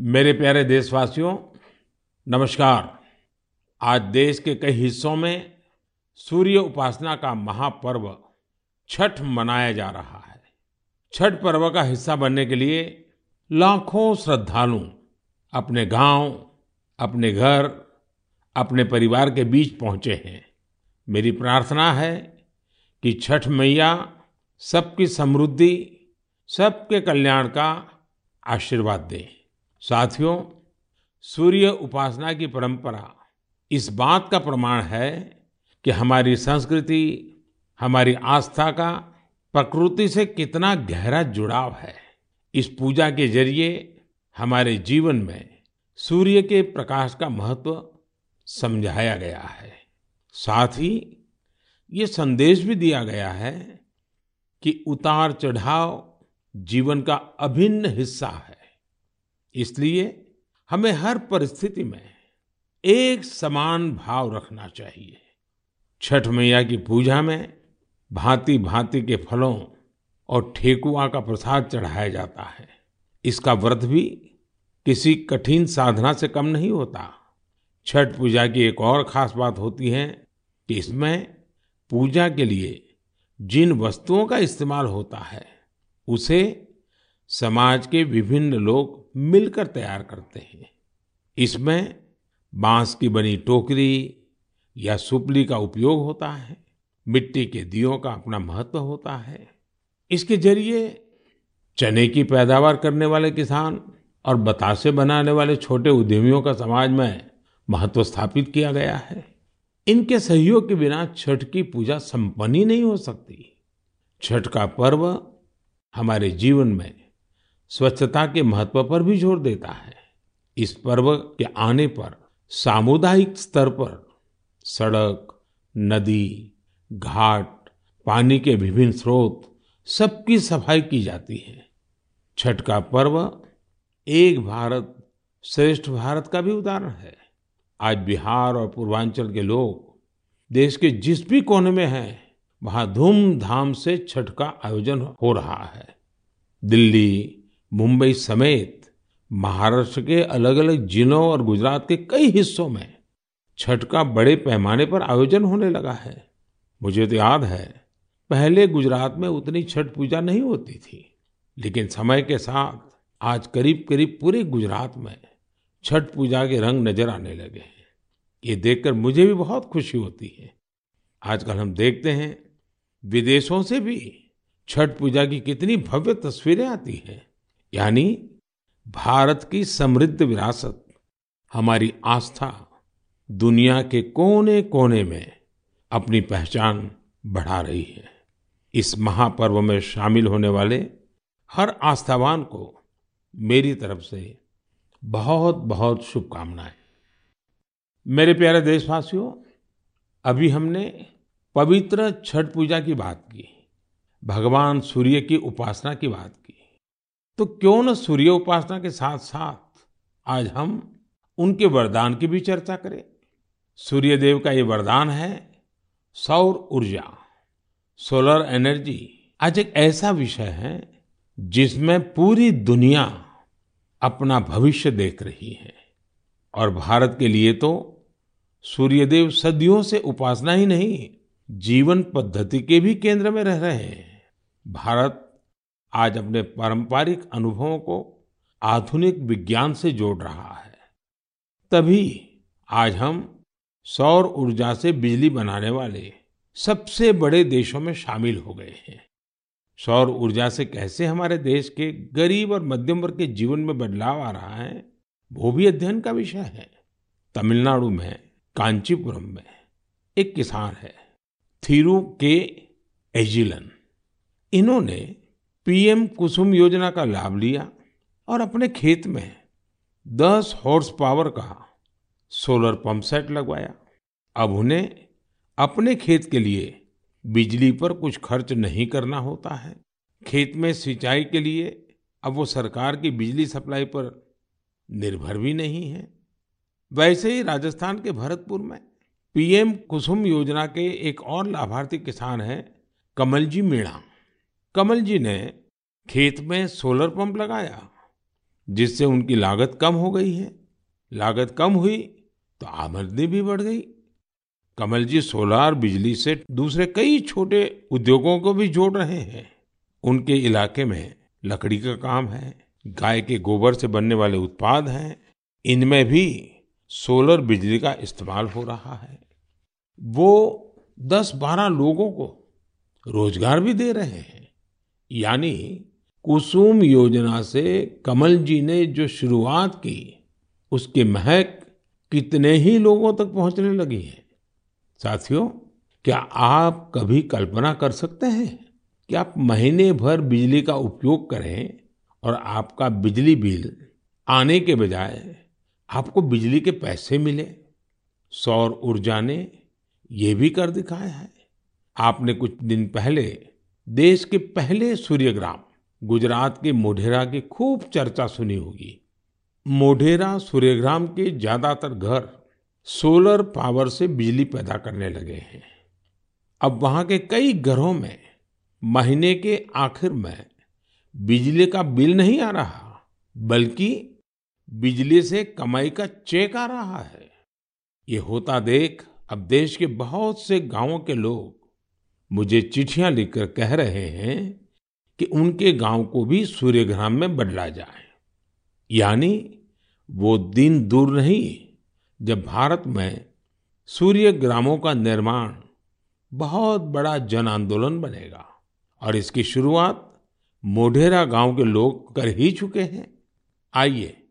मेरे प्यारे देशवासियों, नमस्कार। आज देश के कई हिस्सों में सूर्य उपासना का महापर्व छठ मनाया जा रहा है। छठ पर्व का हिस्सा बनने के लिए लाखों श्रद्धालु अपने गाँव, अपने घर, अपने परिवार के बीच पहुँचे हैं। मेरी प्रार्थना है कि छठ मैया सबकी समृद्धि, सबके कल्याण का आशीर्वाद दें। साथियों, सूर्य उपासना की परंपरा इस बात का प्रमाण है कि हमारी संस्कृति, हमारी आस्था का प्रकृति से कितना गहरा जुड़ाव है। इस पूजा के ज़रिए हमारे जीवन में सूर्य के प्रकाश का महत्व समझाया गया है। साथ ही ये संदेश भी दिया गया है कि उतार चढ़ाव जीवन का अभिन्न हिस्सा है। इसलिए हमें हर परिस्थिति में एक समान भाव रखना चाहिए। छठ मैया की पूजा में भांति भांति के फलों और ठेकुआ का प्रसाद चढ़ाया जाता है। इसका व्रत भी किसी कठिन साधना से कम नहीं होता। छठ पूजा की एक और खास बात होती है कि इसमें पूजा के लिए जिन वस्तुओं का इस्तेमाल होता है, उसे समाज के विभिन्न लोग मिलकर तैयार करते हैं। इसमें बाँस की बनी टोकरी या सुपली का उपयोग होता है, मिट्टी के दियों का अपना महत्व होता है। इसके ज़रिए चने की पैदावार करने वाले किसान और बतासे बनाने वाले छोटे उद्यमियों का समाज में महत्व स्थापित किया गया है। इनके सहयोग के बिना छठ की पूजा संपन्न ही नहीं हो सकती। छठ का पर्व हमारे जीवन में स्वच्छता के महत्व पर भी ज़ोर देता है। इस पर्व के आने पर सामुदायिक स्तर पर सड़क, नदी, घाट, पानी के विभिन्न स्रोत सबकी सफ़ाई की जाती है। छठ का पर्व एक भारत श्रेष्ठ भारत का भी उदाहरण है। आज बिहार और पूर्वांचल के लोग देश के जिस भी कोने में हैं, वहाँ धूमधाम से छठ का आयोजन हो रहा है। दिल्ली मुंबई समेत महाराष्ट्र के अलग अलग जिलों और गुजरात के कई हिस्सों में छठ का बड़े पैमाने पर आयोजन होने लगा है। मुझे तो याद है, पहले गुजरात में उतनी छठ पूजा नहीं होती थी, लेकिन समय के साथ आज करीब करीब पूरे गुजरात में छठ पूजा के रंग नज़र आने लगे हैं। ये देखकर मुझे भी बहुत खुशी होती है। आजकल हम देखते हैं, विदेशों से भी छठ पूजा की कितनी भव्य तस्वीरें आती हैं। यानी भारत की समृद्ध विरासत, हमारी आस्था, दुनिया के कोने कोने में अपनी पहचान बढ़ा रही है। इस महापर्व में शामिल होने वाले हर आस्थावान को मेरी तरफ़ से बहुत बहुत शुभकामनाएँ। मेरे प्यारे देशवासियों, अभी हमने पवित्र छठ पूजा की बात की, भगवान सूर्य की उपासना की बात की। तो क्यों न सूर्य उपासना के साथ साथ आज हम उनके वरदान की भी चर्चा करें। सूर्य देव का ये वरदान है, सौर ऊर्जा सोलर एनर्जी आज एक ऐसा विषय है जिसमें पूरी दुनिया अपना भविष्य देख रही है। और भारत के लिए तो सूर्यदेव सदियों से उपासना ही नहीं, जीवन पद्धति के भी केंद्र में रह रहे हैं। भारत आज अपने पारंपरिक अनुभवों को आधुनिक विज्ञान से जोड़ रहा है। तभी आज हम सौर ऊर्जा से बिजली बनाने वाले सबसे बड़े देशों में शामिल हो गए हैं। सौर ऊर्जा से कैसे हमारे देश के गरीब और मध्यम वर्ग के जीवन में बदलाव आ रहा है, वो भी अध्ययन का विषय है। तमिलनाडु में, कांचीपुरम में एक किसान है, थीरू के एजिलन। इन्होंने पीएम कुसुम योजना का लाभ लिया और अपने खेत में 10 हॉर्स पावर का सोलर पंप सेट लगवाया। अब उन्हें अपने खेत के लिए बिजली पर कुछ खर्च नहीं करना होता है। खेत में सिंचाई के लिए अब वो सरकार की बिजली सप्लाई पर निर्भर भी नहीं है। वैसे ही राजस्थान के भरतपुर में पीएम कुसुम योजना के एक और लाभार्थी किसान हैं कमलजी मीणा। कमल जी ने खेत में सोलर पंप लगाया, जिससे उनकी लागत कम हो गई है। लागत कम हुई तो आमदनी भी बढ़ गई। कमल जी सोलार बिजली से दूसरे कई छोटे उद्योगों को भी जोड़ रहे हैं। उनके इलाके में लकड़ी का काम है, गाय के गोबर से बनने वाले उत्पाद हैं, इनमें भी सोलर बिजली का इस्तेमाल हो रहा है। वो 10-12 लोगों को रोज़गार भी दे रहे हैं। यानी कुसुम योजना से कमल जी ने जो शुरुआत की, उसकी महक कितने ही लोगों तक पहुँचने लगी है। साथियों, क्या आप कभी कल्पना कर सकते हैं कि आप महीने भर बिजली का उपयोग करें और आपका बिजली बिल आने के बजाय आपको बिजली के पैसे मिले? सौर ऊर्जा ने ये भी कर दिखाया है। आपने कुछ दिन पहले देश के पहले सूर्यग्राम, गुजरात के मोढेरा की खूब चर्चा सुनी होगी। मोढेरा सूर्यग्राम के ज़्यादातर घर सोलर पावर से बिजली पैदा करने लगे हैं। अब वहाँ के कई घरों में महीने के आखिर में बिजली का बिल नहीं आ रहा, बल्कि बिजली से कमाई का चेक आ रहा है। ये होता देख अब देश के बहुत से गाँवों के लोग मुझे चिट्ठियाँ लिखकर कह रहे हैं कि उनके गाँव को भी सूर्यग्राम में बदला जाए। यानी वो दिन दूर नहीं, जब भारत में सूर्य ग्रामों का निर्माण बहुत बड़ा जन आंदोलन बनेगा और इसकी शुरुआत मोढेरा गाँव के लोग कर ही चुके हैं। आइए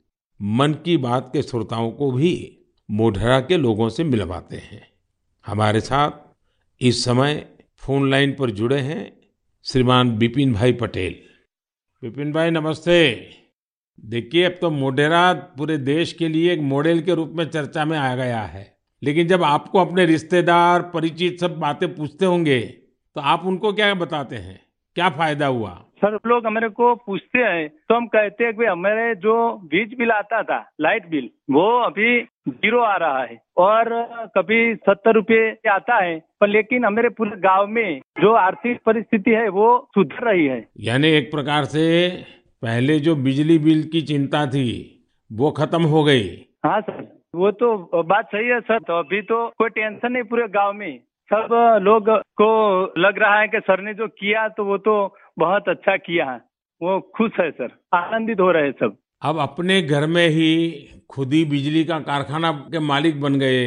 मन की बात के श्रोताओं को भी मोढेरा के लोगों से मिलवाते हैं। हमारे साथ इस समय फ़ोन लाइन पर जुड़े हैं श्रीमान बिपिन भाई पटेल। बिपिन भाई, नमस्ते। देखिए, अब तो मोडेरा पूरे देश के लिए एक मॉडल के रूप में चर्चा में आ गया है। लेकिन जब आपको अपने रिश्तेदार, परिचित सब बातें पूछते होंगे तो आप उनको क्या बताते हैं? क्या फ़ायदा हुआ? सर लोग हमारे को पूछते हैं तो हम कहते हैं कि हमारे जो बीज बिल आता था लाइट बिल वो अभी ज़ीरो आ रहा है। और कभी सत्तर रुपए आता है पर लेकिन हमारे पूरे गाँव में जो आर्थिक परिस्थिति है वो सुधर रही है। यानी एक प्रकार से पहले जो बिजली बिल की चिंता थी वो खत्म हो गई। हाँ सर वो तो बात सही है सर तो अभी तो कोई टेंशन नहीं पूरे गाँव में। सब लोग को लग रहा है कि सर ने जो किया तो वो तो बहुत अच्छा किया है। वो खुश है सर आनंदित हो रहे सब। अब अपने घर में ही खुद ही बिजली का कारखाना के मालिक बन गए।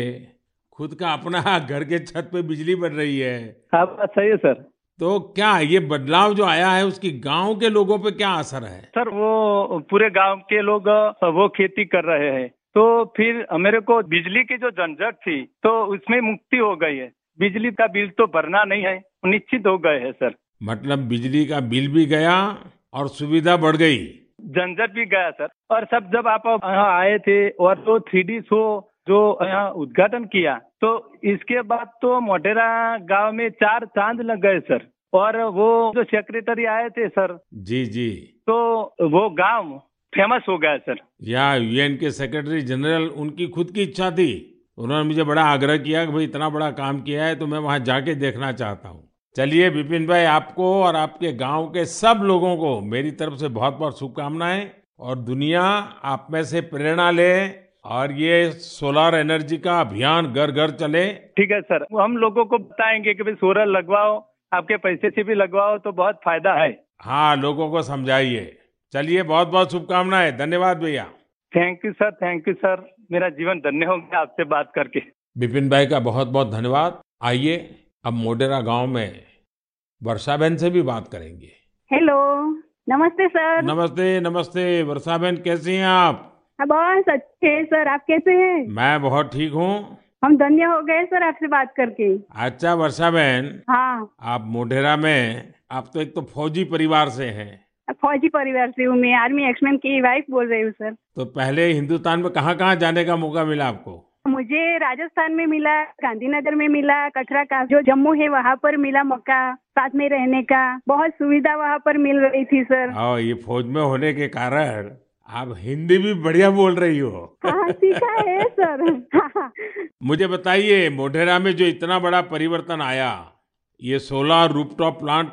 खुद का अपना घर के छत पे बिजली बन रही है। हाँ बात सही है सर। तो क्या ये बदलाव जो आया है उसकी गाँव के लोगों पे क्या असर है? सर वो पूरे गाँव के लोग वो खेती कर रहे हैं। तो फिर मेरे को बिजली की जो झंझट थी तो उसमें मुक्ति हो गई है। बिजली का बिल तो भरना नहीं है निश्चित हो गए है सर। मतलब बिजली का बिल भी गया और सुविधा बढ़ गई। झंझट भी गया सर। और सब जब आप यहाँ आए थे और तो थ्री शो जो यहाँ उद्घाटन किया तो इसके बाद तो मोटेरा गाँव में चार चाँद लग गए सर। और वो जो सेक्रेटरी आए थे सर जी जी। तो वो गाँव फ़ेमस हो गया सर। या यूएन के सेक्रेटरी जनरल उनकी खुद की इच्छा थी। उन्होंने मुझे बड़ा आग्रह किया कि भाई इतना बड़ा काम किया है तो मैं वहाँ जाके देखना चाहता हूँ। चलिए विपिन भाई आपको और आपके गाँव के सब लोगों को मेरी तरफ़ से बहुत बहुत शुभकामनाएँ। और दुनिया आप में से प्रेरणा ले और ये सोलर एनर्जी का अभियान घर घर चले। ठीक है सर। हम लोगों को बताएँगे कि भाई सोलर लगवाओ आपके पैसे से भी लगवाओ तो बहुत फ़ायदा है। हाँ लोगों को समझाइए। चलिए बहुत बहुत शुभकामनाएँ। धन्यवाद भैया। Thank you sir thank you sir मेरा जीवन धन्य हो गया आपसे बात करके। बिपिन भाई का बहुत बहुत धन्यवाद। आइए अब मोडेरा गाँव में वर्षा बहन से भी बात करेंगे। हेलो नमस्ते सर। नमस्ते नमस्ते वर्षा बहन कैसी हैं आप? बहुत अच्छे सर आप कैसे हैं? मैं बहुत ठीक हूँ। हम धन्य हो गए सर आपसे बात करके। अच्छा वर्षा बहन हाँ। आप मोढेरा में आप तो एक तो फौजी परिवार से हैं। फौजी परिवार से हूँ मैं आर्मी एक्समैन की वाइफ बोल रही हूँ सर तो पहले हिंदुस्तान में कहाँ कहाँ जाने का मौका मिला आपको? मुझे राजस्थान में मिला गांधीनगर में मिला कटरा का जो जम्मू है वहाँ पर मिला मौका साथ में रहने का। बहुत सुविधा वहाँ पर मिल रही थी सर हाँ ये फौज में होने के कारण आप हिंदी भी बढ़िया बोल रही हो। हाँ सीखा है सर मुझे बताइए मोढेरा में जो इतना बड़ा परिवर्तन आया ये सोलर रूफटॉप प्लांट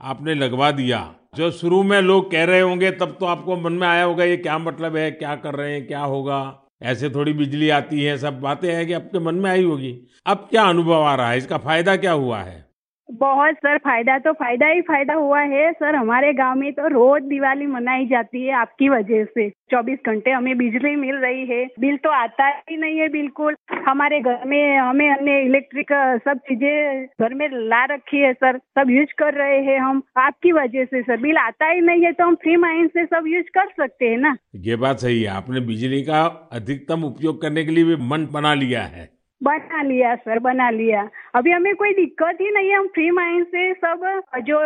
आपने लगवा दिया जो शुरू में लोग कह रहे होंगे, तब तो आपको मन में आया होगा, ये क्या मतलब है, क्या कर रहे हैं, क्या होगा? ऐसे थोड़ी बिजली आती है, सब बातें हैं कि आपके मन में आई होगी। अब क्या अनुभव आ रहा है? इसका फ़ायदा क्या हुआ है? बहुत सर, फ़ायदा तो फ़ायदा ही फ़ायदा हुआ है सर। हमारे गाँव में तो रोज दिवाली मनाई जाती है आपकी वजह से। 24 घंटे हमें बिजली मिल रही है। बिल तो आता ही नहीं है बिल्कुल। हमारे घर में हमें हमने इलेक्ट्रिक सब चीज़ें घर में ला रखी है सर। सब यूज़ कर रहे हैं हम। आपकी वजह से सर, बिल आता ही नहीं है तो हम फ्री माइंड से सब यूज़ कर सकते हैं ना। ये बात सही है। आपने बिजली का अधिकतम उपयोग करने के लिए भी मन बना लिया है। बना लिया सर बना लिया। अभी हमें कोई दिक्कत ही नहीं है हम फ्री माइंड से सब जो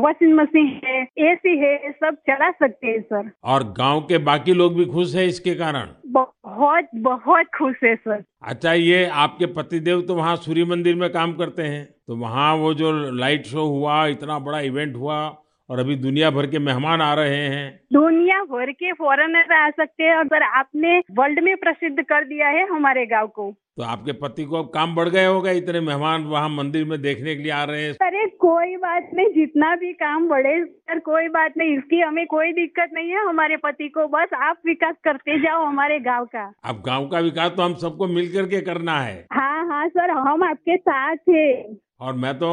वॉशिंग मशीन है एसी है सब चला सकते हैं सर। और गाँव के बाकी लोग भी खुश है इसके कारण? बहुत बहुत खुश है सर। अच्छा ये आपके पतिदेव तो वहाँ सूर्य मंदिर में काम करते हैं। तो वहाँ वो जो लाइट शो हुआ इतना बड़ा इवेंट हुआ और अभी दुनिया भर के मेहमान आ रहे हैं। दुनिया भर के फॉरेनर आ सकते हैं और सर आपने वर्ल्ड में प्रसिद्ध कर दिया है हमारे गाँव को। तो आपके पति को अब काम बढ़ गए होगा इतने मेहमान वहाँ मंदिर में देखने के लिए आ रहे हैं। अरे कोई बात नहीं जितना भी काम बढ़े सर कोई बात नहीं इसकी हमें कोई दिक्कत नहीं है हमारे पति को बस आप विकास करते जाओ हमारे गाँव का। अब गाँव का विकास तो हम सबको मिल करके करना है। हाँ हाँ सर हम आपके साथ है। और मैं तो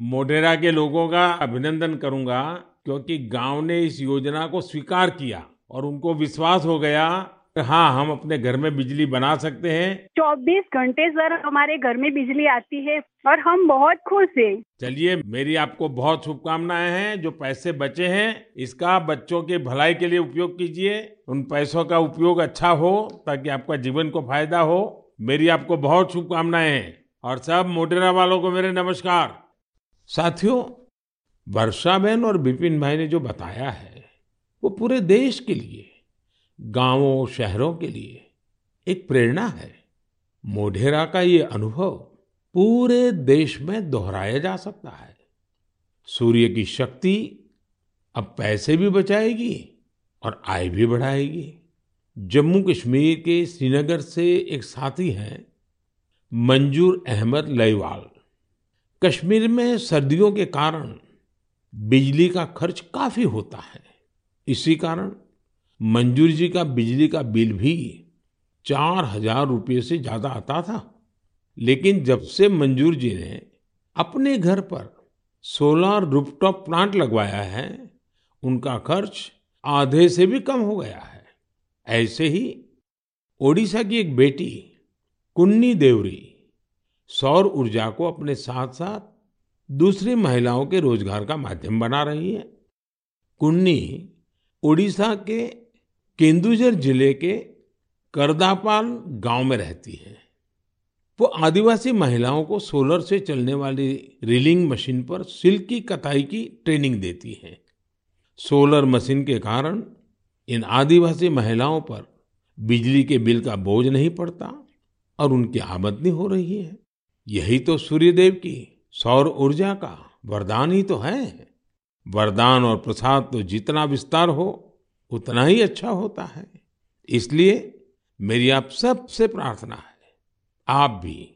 मोढेरा के लोगों का अभिनंदन करूँगा क्योंकि गाँव ने इस योजना को स्वीकार किया और उनको विश्वास हो गया हाँ हम अपने घर में बिजली बना सकते हैं। चौबीस घंटे सर हमारे घर में बिजली आती है और हम बहुत खुश हैं। चलिए मेरी आपको बहुत शुभकामनाएँ हैं जो पैसे बचे हैं इसका बच्चों के भलाई के लिए उपयोग कीजिए। उन पैसों का उपयोग अच्छा हो ताकि आपका जीवन को फ़ायदा हो। मेरी आपको बहुत शुभकामनाएँ हैं। और सब मोटेरा वालों को मेरे नमस्कार। साथियों, वर्षा बहन और बिपिन भाई ने जो बताया है, वो पूरे देश के लिए, गाँवों, शहरों के लिए एक प्रेरणा है। मोढेरा का ये अनुभव पूरे देश में दोहराया जा सकता है। सूर्य की शक्ति अब पैसे भी बचाएगी और आय भी बढ़ाएगी। जम्मू कश्मीर के श्रीनगर से एक साथी हैं, मंजूर अहमद लईवाल कश्मीर में सर्दियों के कारण बिजली का खर्च काफ़ी होता है। इसी कारण मंजूर जी का बिजली का बिल भी चार हज़ार रुपये से ज़्यादा आता था। लेकिन जब से मंजूर जी ने अपने घर पर सोलर रूफटॉप प्लांट लगवाया है, उनका खर्च आधे से भी कम हो गया है। ऐसे ही ओडिशा की एक बेटी, कुन्नी देवरी सौर ऊर्जा को अपने साथ साथ दूसरी महिलाओं के रोज़गार का माध्यम बना रही है। कुन्नी, ओडिशा के केंदुझर ज़िले के करदापाल गाँव में रहती है। वो आदिवासी महिलाओं को सोलर से चलने वाली रीलिंग मशीन पर सिल्क की कताई की ट्रेनिंग देती है। सोलर मशीन के कारण इन आदिवासी महिलाओं पर बिजली के बिल का बोझ नहीं पड़ता और उनकी आमदनी हो रही है। यही तो सूर्यदेव की, सौर ऊर्जा का, वरदान ही तो है। वरदान और प्रसाद तो जितना विस्तार हो, उतना ही अच्छा होता है। इसलिए मेरी आप सबसे प्रार्थना है, आप भी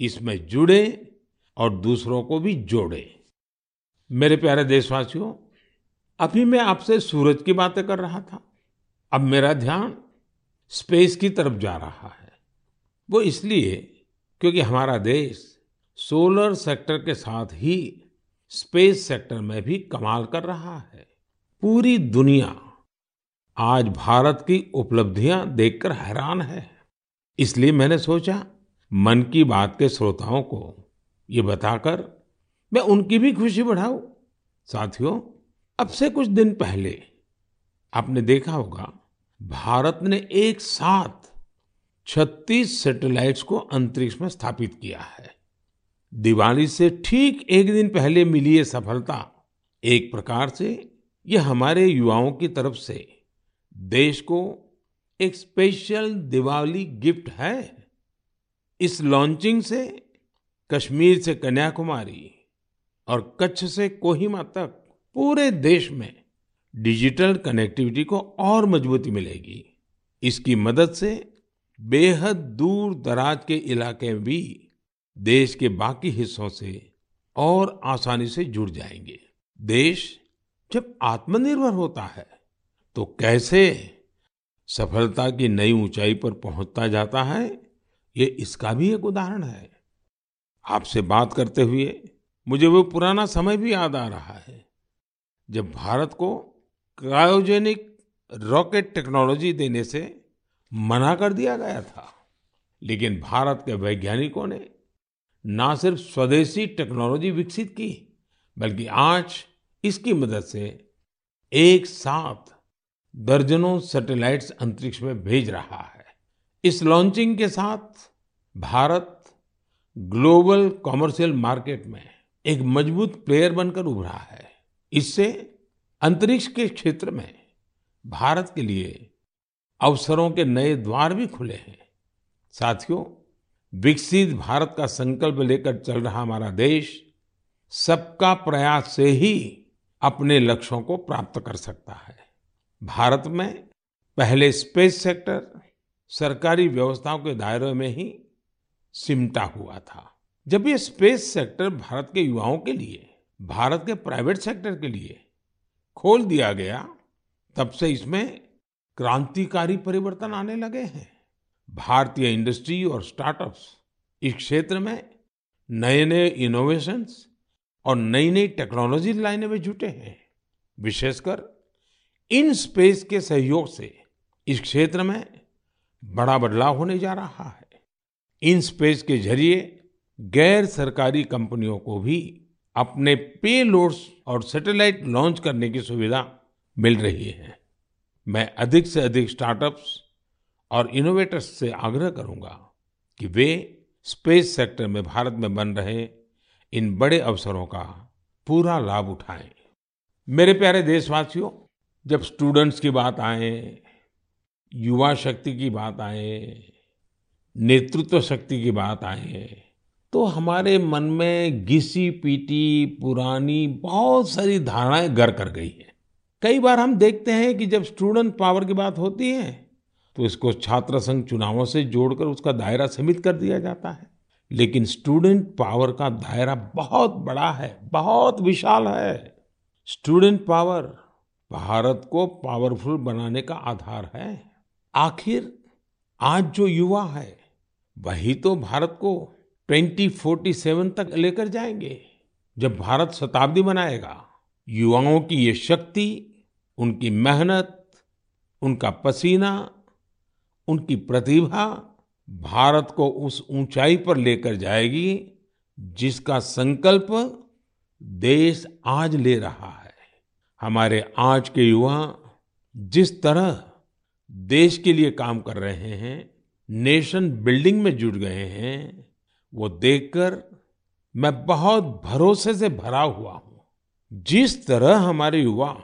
इसमें जुड़े और दूसरों को भी जोड़े। मेरे प्यारे देशवासियों, अभी मैं आपसे सूरज की बातें कर रहा था। अब मेरा ध्यान स्पेस की तरफ़ जा रहा है। वो इसलिए क्योंकि हमारा देश सोलर सेक्टर के साथ ही स्पेस सेक्टर में भी कमाल कर रहा है। पूरी दुनिया आज भारत की उपलब्धियाँ देखकर हैरान है। इसलिए मैंने सोचा, मन की बात के श्रोताओं को ये बताकर मैं उनकी भी खुशी बढ़ाऊं। साथियों, अब से कुछ दिन पहले आपने देखा होगा, भारत ने एक साथ 36 सैटेलाइट्स को अंतरिक्ष में स्थापित किया है। दिवाली से ठीक एक दिन पहले मिली ये सफलता। एक प्रकार से ये हमारे युवाओं की तरफ़ से देश को एक स्पेशल दिवाली गिफ्ट है। इस लॉन्चिंग से कश्मीर से कन्याकुमारी और कच्छ से कोहिमा तक पूरे देश में डिजिटल कनेक्टिविटी को और मजबूती मिलेगी। इसकी मदद से बेहद दूर दराज के इलाके भी देश के बाकी हिस्सों से और आसानी से जुड़ जाएँगे। देश जब आत्मनिर्भर होता है तो कैसे सफलता की नई ऊंचाई पर पहुँचता जाता है, ये इसका भी एक उदाहरण है। आपसे बात करते हुए मुझे वो पुराना समय भी याद आ रहा है, जब भारत को क्रायोजेनिक रॉकेट टेक्नोलॉजी देने से मना कर दिया गया था। लेकिन भारत के वैज्ञानिकों ने ना सिर्फ़ स्वदेशी टेक्नोलॉजी विकसित की, बल्कि आज इसकी मदद से एक साथ दर्जनों सैटेलाइट्स अंतरिक्ष में भेज रहा है। इस लॉन्चिंग के साथ भारत ग्लोबल कॉमर्शियल मार्केट में एक मज़बूत प्लेयर बनकर उभरा है। इससे अंतरिक्ष के क्षेत्र में भारत के लिए अवसरों के नए द्वार भी खुले हैं। साथियों, विकसित भारत का संकल्प लेकर चल रहा हमारा देश सबका प्रयास से ही अपने लक्ष्यों को प्राप्त कर सकता है। भारत में पहले स्पेस सेक्टर सरकारी व्यवस्थाओं के दायरे में ही सिमटा हुआ था। जब ये स्पेस सेक्टर भारत के युवाओं के लिए, भारत के प्राइवेट सेक्टर के लिए खोल दिया गया, तब से इसमें क्रांतिकारी परिवर्तन आने लगे हैं। भारतीय इंडस्ट्री और स्टार्टअप्स इस क्षेत्र में नए नए इनोवेशंस और नई नई टेक्नोलॉजी लाने में जुटे हैं। विशेषकर इन स्पेस के सहयोग से इस क्षेत्र में बड़ा बदलाव होने जा रहा है। इन स्पेस के ज़रिए गैर सरकारी कंपनियों को भी अपने पे और सैटेलाइट लॉन्च करने की सुविधा मिल रही है। मैं अधिक से अधिक स्टार्टअप्स और इनोवेटर्स से आग्रह करूँगा कि वे स्पेस सेक्टर में भारत में बन रहे इन बड़े अवसरों का पूरा लाभ उठाएँ। मेरे प्यारे देशवासियों, जब स्टूडेंट्स की बात आए, युवा शक्ति की बात आए, नेतृत्व शक्ति की बात आए तो हमारे मन में घिसी पीटी पुरानी बहुत सारी धारणाएँ घर कर गई है। कई बार हम देखते हैं कि जब स्टूडेंट पावर की बात होती है तो इसको छात्र संघ चुनावों से जोड़कर उसका दायरा सीमित कर दिया जाता है। लेकिन स्टूडेंट पावर का दायरा बहुत बड़ा है, बहुत विशाल है। स्टूडेंट पावर भारत को पावरफुल बनाने का आधार है। आखिर आज जो युवा है, वही तो भारत को 2047 तक लेकर जाएँगे। जब भारत शताब्दी बनाएगा युवाओं की ये शक्ति उनकी मेहनत, उनका पसीना, उनकी प्रतिभा भारत को उस ऊंचाई पर लेकर जाएगी जिसका संकल्प देश आज ले रहा है। हमारे आज के युवा जिस तरह देश के लिए काम कर रहे हैं, नेशन बिल्डिंग में जुट गए हैं, वो देखकर मैं बहुत भरोसे से भरा हुआ हूँ। जिस तरह हमारे युवा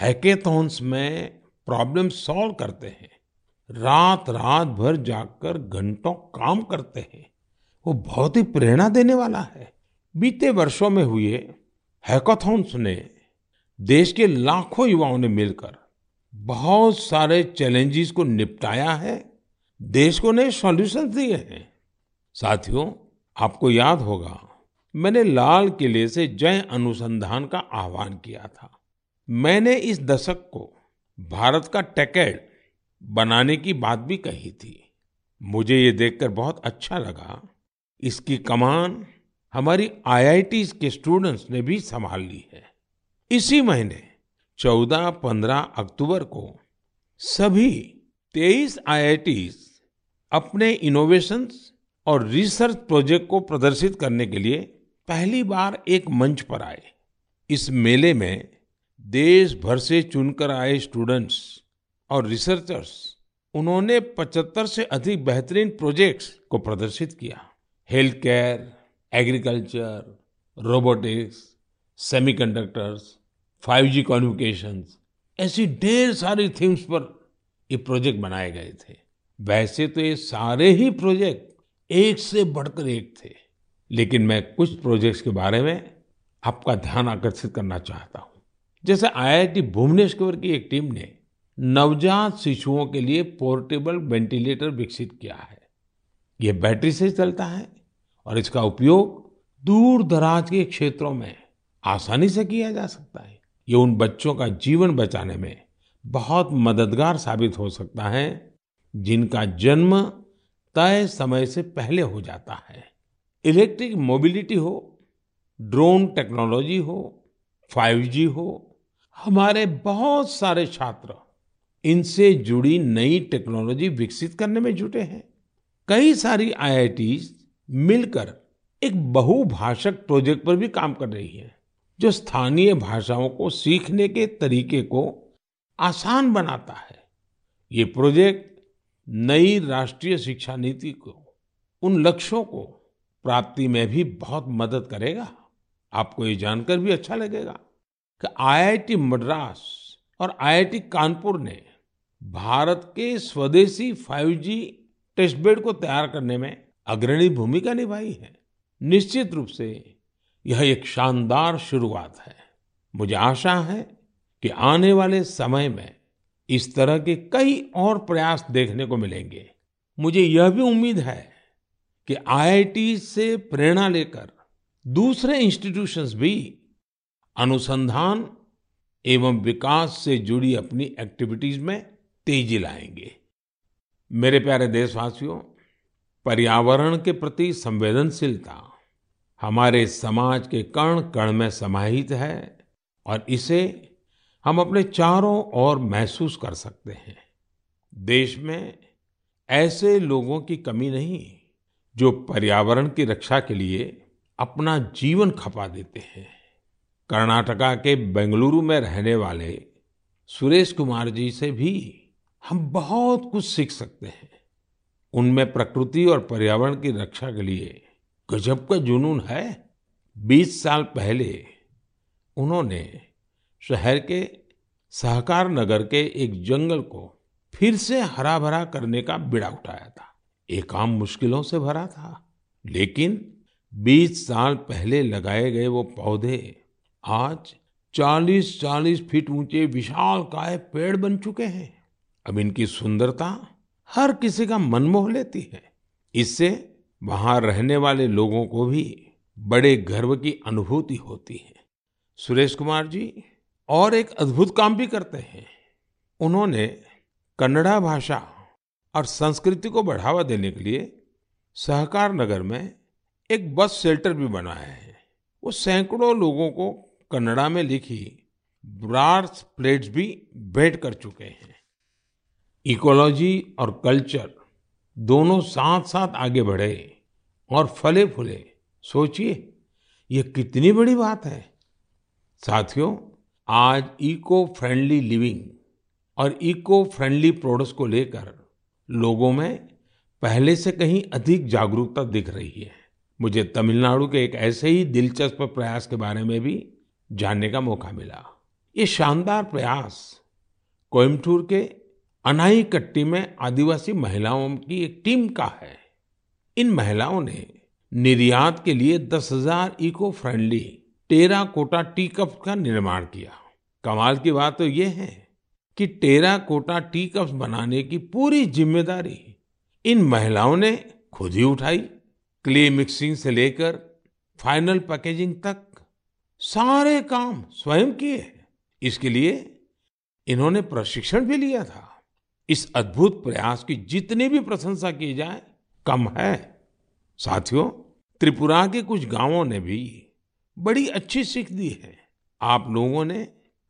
हैकेथॉन्स में प्रॉब्लम सॉल्व करते हैं। रात रात भर जाकर घंटों काम करते हैं। वो बहुत ही प्रेरणा देने वाला है। बीते वर्षों में हुए हैकाथॉन्स ने देश के लाखों युवाओं ने मिलकर बहुत सारे चैलेंजेस को निपटाया है। देश को नए सॉल्यूशन दिए हैं। साथियों, आपको याद होगा, मैंने लाल किले से जय अनुसंधान का आह्वान किया था। मैंने इस दशक को भारत का टेकेड बनाने की बात भी कही थी। मुझे ये देखकर बहुत अच्छा लगा। इसकी कमान हमारी आईआईटी के स्टूडेंट्स ने भी संभाल ली है। इसी महीने 14-15 अक्टूबर को सभी 23 आईआईटीज अपने इनोवेशंस और रिसर्च प्रोजेक्ट को प्रदर्शित करने के लिए पहली बार एक मंच पर आए। इस मेले में देश भर से चुनकर आए स्टूडेंट्स और रिसर्चर्स उन्होंने 75 से अधिक बेहतरीन प्रोजेक्ट्स को प्रदर्शित किया। Health care agriculture robotics semiconductors 5G communications ऐसी ढेर सारी थीम्स पर ये प्रोजेक्ट बनाए गए थे। वैसे तो ये सारे ही प्रोजेक्ट एक से बढ़कर एक थे। लेकिन मैं कुछ प्रोजेक्ट्स के बारे में आपका ध्यान आकर्षित करना चाहता हूँ। जैसे आईआईटी भुवनेश्वर की एक टीम ने नवजात शिशुओं के लिए पोर्टेबल वेंटिलेटर विकसित किया है। ये बैटरी से चलता है और इसका उपयोग दूर दराज के क्षेत्रों में आसानी से किया जा सकता है। ये उन बच्चों का जीवन बचाने में बहुत मददगार साबित हो सकता है, जिनका जन्म तय समय से पहले हो जाता है। इलेक्ट्रिक मोबिलिटी हो, ड्रोन टेक्नोलॉजी हो 5G हो हमारे बहुत सारे छात्र इनसे जुड़ी नई टेक्नोलॉजी विकसित करने में जुटे हैं। कई सारी आईआईटीज मिलकर एक बहुभाषक प्रोजेक्ट पर भी काम कर रही है, जो स्थानीय भाषाओं को सीखने के तरीके को आसान बनाता है। ये प्रोजेक्ट नई राष्ट्रीय शिक्षा नीति को, उन लक्ष्यों को प्राप्ति में भी बहुत मदद करेगा। आपको ये जानकर भी अच्छा लगेगा। कि आईआईटी मद्रास और आईआईटी कानपुर ने भारत के स्वदेशी 5G टेस्ट बेड को तैयार करने में अग्रणी भूमिका निभाई है। निश्चित रूप से यह एक शानदार शुरुआत है। मुझे आशा है कि आने वाले समय में इस तरह के कई और प्रयास देखने को मिलेंगे। मुझे यह भी उम्मीद है कि आईआईटी से प्रेरणा लेकर दूसरे इंस्टीट्यूशंस भी अनुसंधान एवं विकास से जुड़ी अपनी एक्टिविटीज़ में तेज़ी लाएँगे। मेरे प्यारे देशवासियों, पर्यावरण के प्रति संवेदनशीलता हमारे समाज के कण कण में समाहित है और इसे हम अपने चारों ओर महसूस कर सकते हैं। देश में ऐसे लोगों की कमी नहीं जो पर्यावरण की रक्षा के लिए अपना जीवन खपा देते हैं। कर्नाटका के बेंगलुरु में रहने वाले सुरेश कुमार जी से भी हम बहुत कुछ सीख सकते हैं। उनमें प्रकृति और पर्यावरण की रक्षा के लिए गजब का जुनून है। 20 साल पहले उन्होंने शहर के सहकार नगर के एक जंगल को फिर से हरा भरा करने का बिड़ा उठाया था। ये काम मुश्किलों से भरा था, लेकिन 20 साल पहले लगाए गए वो पौधे आज 40-40 फीट ऊँचे विशाल काय पेड़ बन चुके हैं। अब इनकी सुंदरता हर किसी का मन मोह लेती है। इससे वहाँ रहने वाले लोगों को भी बड़े गर्व की अनुभूति होती है। सुरेश कुमार जी, और एक अद्भुत काम भी करते हैं। उन्होंने कन्नड़ा भाषा और संस्कृति को बढ़ावा देने के लिए सहकार नगर में एक बस शेल्टर भी बनाया है। वो सैकड़ों लोगों को कन्नड़ा में लिखी ब्रास प्लेट्स भी भेंट कर चुके हैं। इकोलॉजी और कल्चर दोनों साथ साथ आगे बढ़े और फले फूले सोचिए, ये कितनी बड़ी बात है। साथियों, आज इको फ्रेंडली लिविंग और इको फ्रेंडली प्रोडक्ट्स को लेकर लोगों में पहले से कहीं अधिक जागरूकता दिख रही है। मुझे तमिलनाडु के एक ऐसे ही दिलचस्प प्रयास के बारे में भी जानने का मौका मिला। ये शानदार प्रयास कोयम्बटूर के अनाईकट्टी में आदिवासी महिलाओं की एक टीम का है। इन महिलाओं ने निर्यात के लिए दस हज़ार eco friendly terracotta tea cup का निर्माण किया। कमाल की बात तो ये है कि टेरा कोटा टी कप्स बनाने की पूरी ज़िम्मेदारी इन महिलाओं ने खुद ही उठाई। क्ले मिक्सिंग से लेकर फाइनल पैकेजिंग तक सारे काम स्वयं किए। इसके लिए इन्होंने प्रशिक्षण भी लिया था। इस अद्भुत प्रयास की जितनी भी प्रशंसा की जाए, कम है। साथियों, त्रिपुरा के कुछ गाँवों ने भी बड़ी अच्छी सीख दी है। आप लोगों ने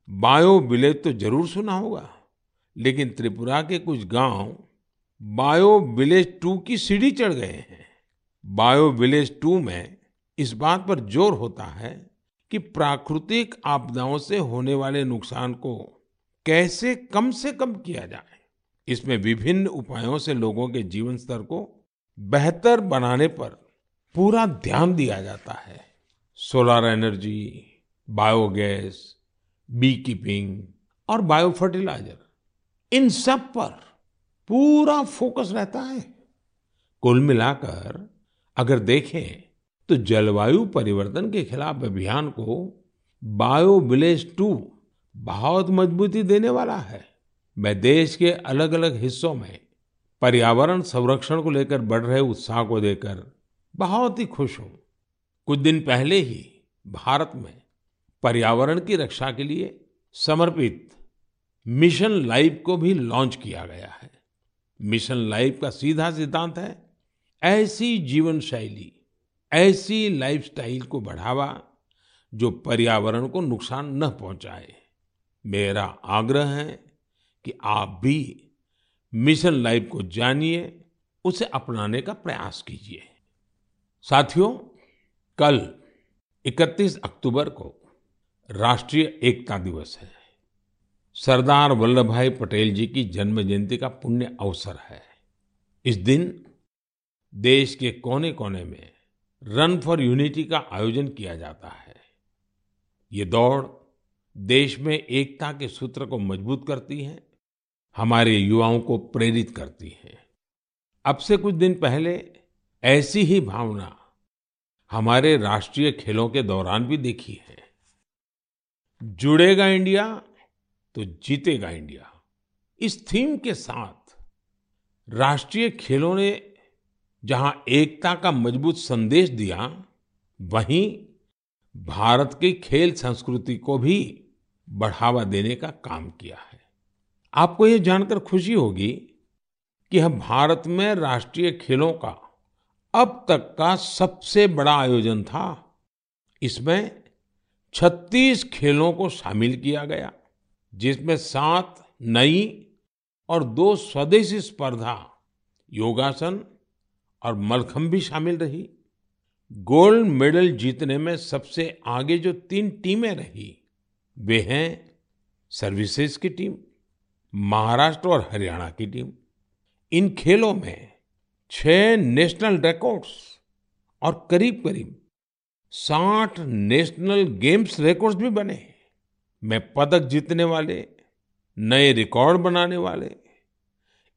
बायो विलेज तो ज़रूर सुना होगा, लेकिन त्रिपुरा के कुछ गाँव बायो विलेज टू की सीढ़ी चढ़ गए हैं। बायो विलेज टू में इस बात पर ज़ोर होता है कि प्राकृतिक आपदाओं से होने वाले नुकसान को कैसे कम से कम किया जाए। इसमें विभिन्न उपायों से लोगों के जीवन स्तर को बेहतर बनाने पर पूरा ध्यान दिया जाता है। Solar energy, biogas bee keeping और बायो फर्टिलाइज़र इन सब पर पूरा फोकस रहता है। कुल मिलाकर अगर देखें तो जलवायु परिवर्तन के खिलाफ अभियान को बायो विलेज टू बहुत मजबूती देने वाला है। मैं देश के अलग अलग हिस्सों में पर्यावरण संरक्षण को लेकर बढ़ रहे उत्साह को देकर बहुत ही खुश हूँ। कुछ दिन पहले ही भारत में पर्यावरण की रक्षा के लिए समर्पित मिशन लाइफ को भी लॉन्च किया गया है। मिशन लाइफ का सीधा सिद्धांत है ऐसी जीवन शैली ऐसी लाइफस्टाइल को बढ़ावा जो पर्यावरण को नुकसान न पहुँचाए। मेरा आग्रह है कि आप भी मिशन लाइफ को जानिए, उसे अपनाने का प्रयास कीजिए। साथियों, कल 31 अक्टूबर को राष्ट्रीय एकता दिवस है। सरदार वल्लभ भाई पटेल जी की जन्म जयंती का पुण्य अवसर है। इस दिन देश के कोने कोने में रन फॉर यूनिटी का आयोजन किया जाता है। ये दौड़ देश में एकता के सूत्र को मज़बूत करती है, हमारे युवाओं को प्रेरित करती है। अब से कुछ दिन पहले ऐसी ही भावना हमारे राष्ट्रीय खेलों के दौरान भी देखी है। जुड़ेगा इंडिया तो जीतेगा इंडिया। इस थीम के साथ राष्ट्रीय खेलों ने जहाँ एकता का मज़बूत संदेश दिया, वहीं भारत की खेल संस्कृति को भी बढ़ावा देने का काम किया है। आपको ये जानकर खुशी होगी कि हम भारत में राष्ट्रीय खेलों का अब तक का सबसे बड़ा आयोजन था। इसमें 36 खेलों को शामिल किया गया, जिसमें सात नई और दो स्वदेशी स्पर्धा, योगासन और मलखम भी शामिल रही। गोल्ड मेडल जीतने में सबसे आगे जो तीन टीमें रही, वे हैं सर्विसेज़ की टीम, महाराष्ट्र और हरियाणा की टीम। इन खेलों में छह नेशनल रिकॉर्ड्स और करीब करीब साठ नेशनल गेम्स रिकॉर्ड्स भी बने। मैं पदक जीतने वाले, नए रिकॉर्ड बनाने वाले,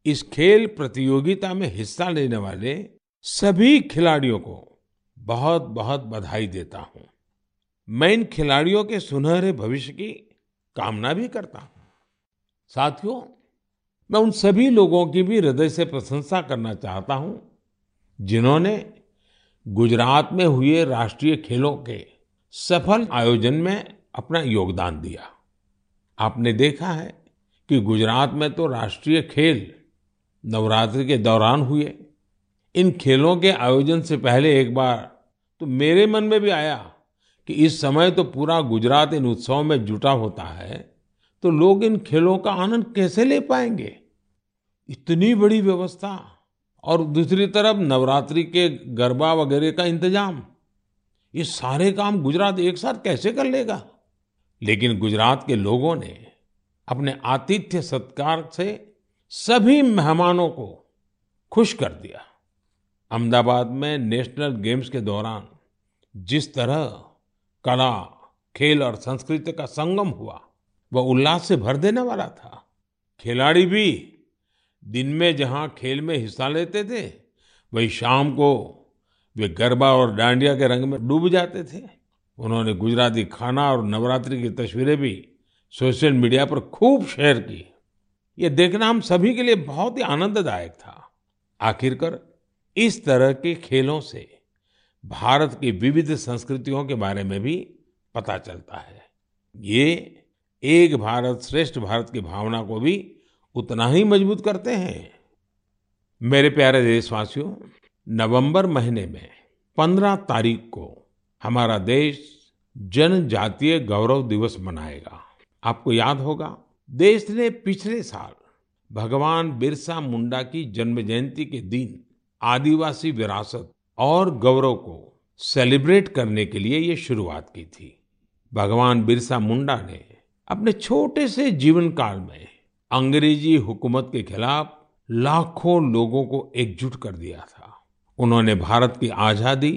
इस खेल प्रतियोगिता में हिस्सा लेने वाले सभी खिलाड़ियों को बहुत बहुत बधाई देता हूँ। मैं इन खिलाड़ियों के सुनहरे भविष्य की कामना भी करता हूँ। साथियों, मैं उन सभी लोगों की भी हृदय से प्रशंसा करना चाहता हूँ, जिन्होंने गुजरात में हुए राष्ट्रीय खेलों के सफल आयोजन में अपना योगदान दिया। आपने देखा है कि गुजरात में तो राष्ट्रीय खेल नवरात्रि के दौरान हुए। इन खेलों के आयोजन से पहले एक बार तो मेरे मन में भी आया कि इस समय तो पूरा गुजरात इन उत्सवों में जुटा होता है तो लोग इन खेलों का आनंद कैसे ले पाएँगे? इतनी बड़ी व्यवस्था और दूसरी तरफ़ नवरात्रि के गरबा वगैरह का इंतज़ाम, ये सारे काम गुजरात एक साथ कैसे कर लेगा? लेकिन गुजरात के लोगों ने अपने आतिथ्य सत्कार से सभी मेहमानों को खुश कर दिया। अहमदाबाद में नेशनल गेम्स के दौरान जिस तरह कला, खेल और संस्कृति का संगम हुआ, वह उल्लास से भर देने वाला था। खिलाड़ी भी दिन में जहाँ खेल में हिस्सा लेते थे, वही शाम को वे गरबा और डांडिया के रंग में डूब जाते थे। उन्होंने गुजराती खाना और नवरात्रि की तस्वीरें भी सोशल मीडिया पर खूब शेयर की। ये देखना हम सभी के लिए बहुत ही आनंददायक था। आखिरकार इस तरह के खेलों से भारत की विविध संस्कृतियों के बारे में भी पता चलता है। ये एक भारत श्रेष्ठ भारत की भावना को भी उतना ही मज़बूत करते हैं। मेरे प्यारे देशवासियों, नवंबर महीने में 15 तारीख को हमारा देश जनजातीय गौरव दिवस मनाएगा। आपको याद होगा, देश ने पिछले साल भगवान बिरसा मुंडा की जन्म जयंती के दिन आदिवासी विरासत और गौरव को सेलिब्रेट करने के लिए ये शुरुआत की थी। भगवान बिरसा मुंडा ने अपने छोटे से जीवन काल में अंग्रेज़ी हुकूमत के खिलाफ लाखों लोगों को एकजुट कर दिया था। उन्होंने भारत की आज़ादी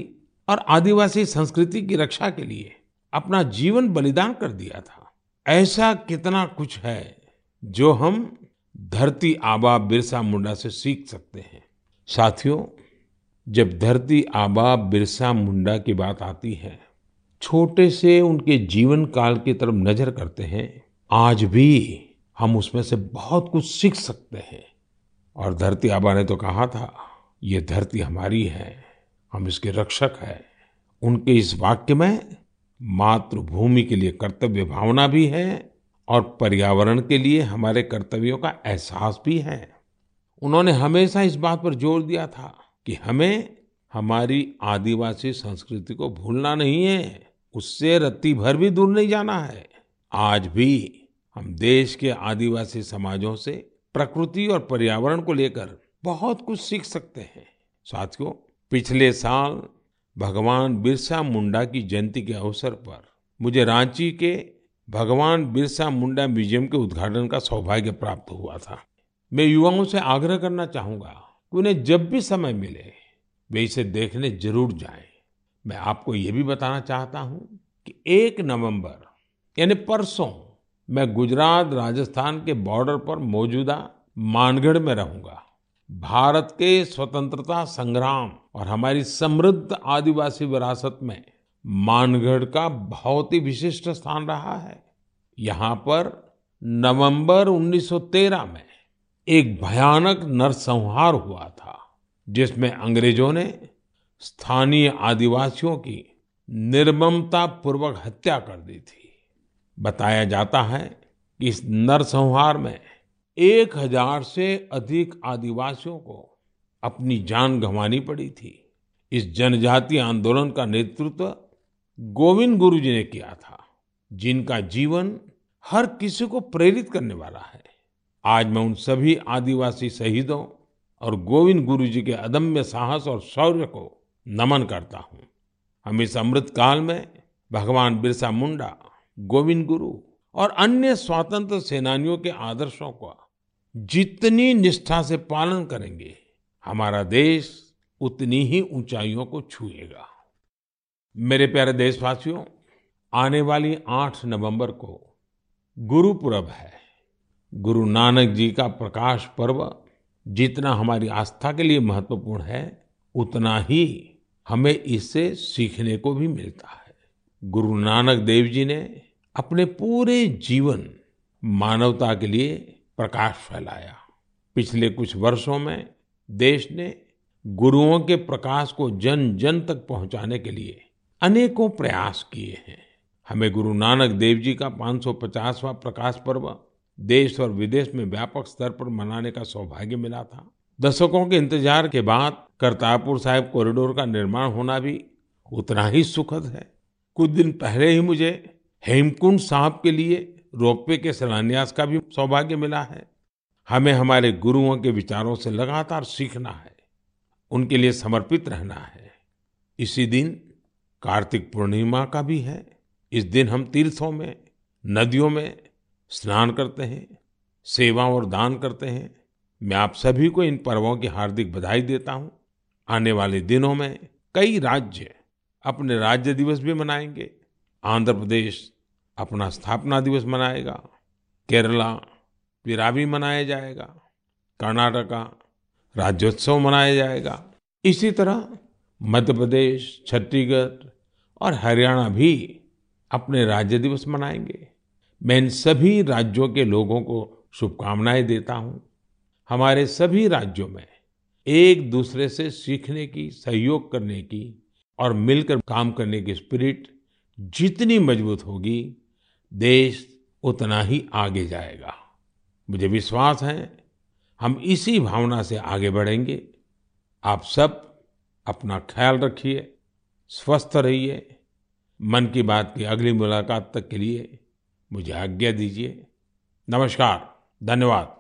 और आदिवासी संस्कृति की रक्षा के लिए अपना जीवन बलिदान कर दिया था। ऐसा कितना कुछ है जो हम धरती आबा बिरसा मुंडा से सीख सकते हैं। साथियों, जब धरती आबा बिरसा मुंडा की बात आती है, छोटे से उनके जीवन काल की तरफ़ नज़र करते हैं, आज भी हम उसमें से बहुत कुछ सीख सकते हैं। और धरती आबा ने तो कहा था, ये धरती हमारी है, हम इसके रक्षक हैं। उनके इस वाक्य में मातृभूमि के लिए कर्तव्य भावना भी है और पर्यावरण के लिए हमारे कर्तव्यों का एहसास भी है। उन्होंने हमेशा इस बात पर ज़ोर दिया था कि हमें हमारी आदिवासी संस्कृति को भूलना नहीं है, उससे रत्ती भर भी दूर नहीं जाना है। आज भी हम देश के आदिवासी समाजों से प्रकृति और पर्यावरण को लेकर बहुत कुछ सीख सकते हैं। साथियों, पिछले साल भगवान बिरसा मुंडा की जयंती के अवसर पर मुझे रांची के भगवान बिरसा मुंडा म्यूज़ियम के उद्घाटन का सौभाग्य प्राप्त हुआ था। मैं युवाओं से आग्रह करना चाहूँगा कि उन्हें जब भी समय मिले, वे इसे देखने ज़रूर जाएँ। मैं आपको ये भी बताना चाहता हूँ कि एक नवंबर, यानी परसों, मैं गुजरात, राजस्थान के बॉर्डर पर मौजूदा मानगढ़ में रहूँगा। भारत के स्वतंत्रता संग्राम और हमारी समृद्ध आदिवासी विरासत में मानगढ़ का बहुत ही विशिष्ट स्थान रहा है। यहाँ पर नवंबर 1913 में एक भयानक नरसंहार हुआ था, जिसमें अंग्रेज़ों ने स्थानीय आदिवासियों की निर्ममता पूर्वक हत्या कर दी थी। बताया जाता है कि इस नरसंहार में एक हज़ार से अधिक आदिवासियों को अपनी जान गंवानी पड़ी थी। इस जनजातीय आंदोलन का नेतृत्व गोविंद गुरु जी ने किया था, जिनका जीवन हर किसी को प्रेरित करने वाला है। आज मैं उन सभी आदिवासी शहीदों और गोविंद गुरु जी के अदम्य साहस और शौर्य को नमन करता हूँ। हम इस अमृत काल में भगवान बिरसा मुंडा, गोविंद गुरु और अन्य स्वतंत्र सेनानियों के आदर्शों का जितनी निष्ठा से पालन करेंगे, हमारा देश उतनी ही ऊंचाइयों को छुएगा। मेरे प्यारे देशवासियों, आने वाली 8 नवंबर को गुरुपुरब है। गुरु नानक जी का प्रकाश पर्व जितना हमारी आस्था के लिए महत्वपूर्ण है, उतना ही हमें इससे सीखने को भी मिलता है। गुरु नानक देव जी ने अपने पूरे जीवन मानवता के लिए प्रकाश फैलाया। पिछले कुछ वर्षों में देश ने गुरुओं के प्रकाश को जन जन तक पहुँचाने के लिए अनेकों प्रयास किए हैं। हमें गुरु नानक देव जी का 550वां प्रकाश पर्व देश और विदेश में व्यापक स्तर पर मनाने का सौभाग्य मिला था। दशकों के इंतज़ार के बाद करतारपुर साहिब कॉरिडोर का निर्माण होना भी उतना ही सुखद है। कुछ दिन पहले ही मुझे हेमकुंड साहब के लिए रोपवे के शिलान्यास का भी सौभाग्य मिला है। हमें हमारे गुरुओं के विचारों से लगातार सीखना है, उनके लिए समर्पित रहना है। इसी दिन कार्तिक पूर्णिमा का भी है। इस दिन हम तीर्थों में, नदियों में स्नान करते हैं सेवा और दान करते हैं। मैं आप सभी को इन पर्वों की हार्दिक बधाई देता हूँ। आने वाले दिनों में कई राज्य अपने राज्य दिवस भी मनाएँगे। आंध्र प्रदेश अपना स्थापना दिवस मनाएगा। केरला पिरावी मनाया जाएगा। कर्नाटका राज्योत्सव मनाया जाएगा। इसी तरह मध्य प्रदेश, छत्तीसगढ़ और हरियाणा भी अपने राज्य दिवस मनाएँगे। मैं इन सभी राज्यों के लोगों को शुभकामनाएँ देता हूँ। हमारे सभी राज्यों में एक दूसरे से सीखने की, सहयोग करने की और मिलकर काम करने की स्पिरिट जितनी मज़बूत होगी, देश उतना ही आगे जाएगा। मुझे विश्वास है, हम इसी भावना से आगे बढ़ेंगे। आप सब अपना ख्याल रखिए, स्वस्थ रहिए। मन की बात की अगली मुलाकात तक के लिए मुझे आज्ञा दीजिए। नमस्कार धन्यवाद।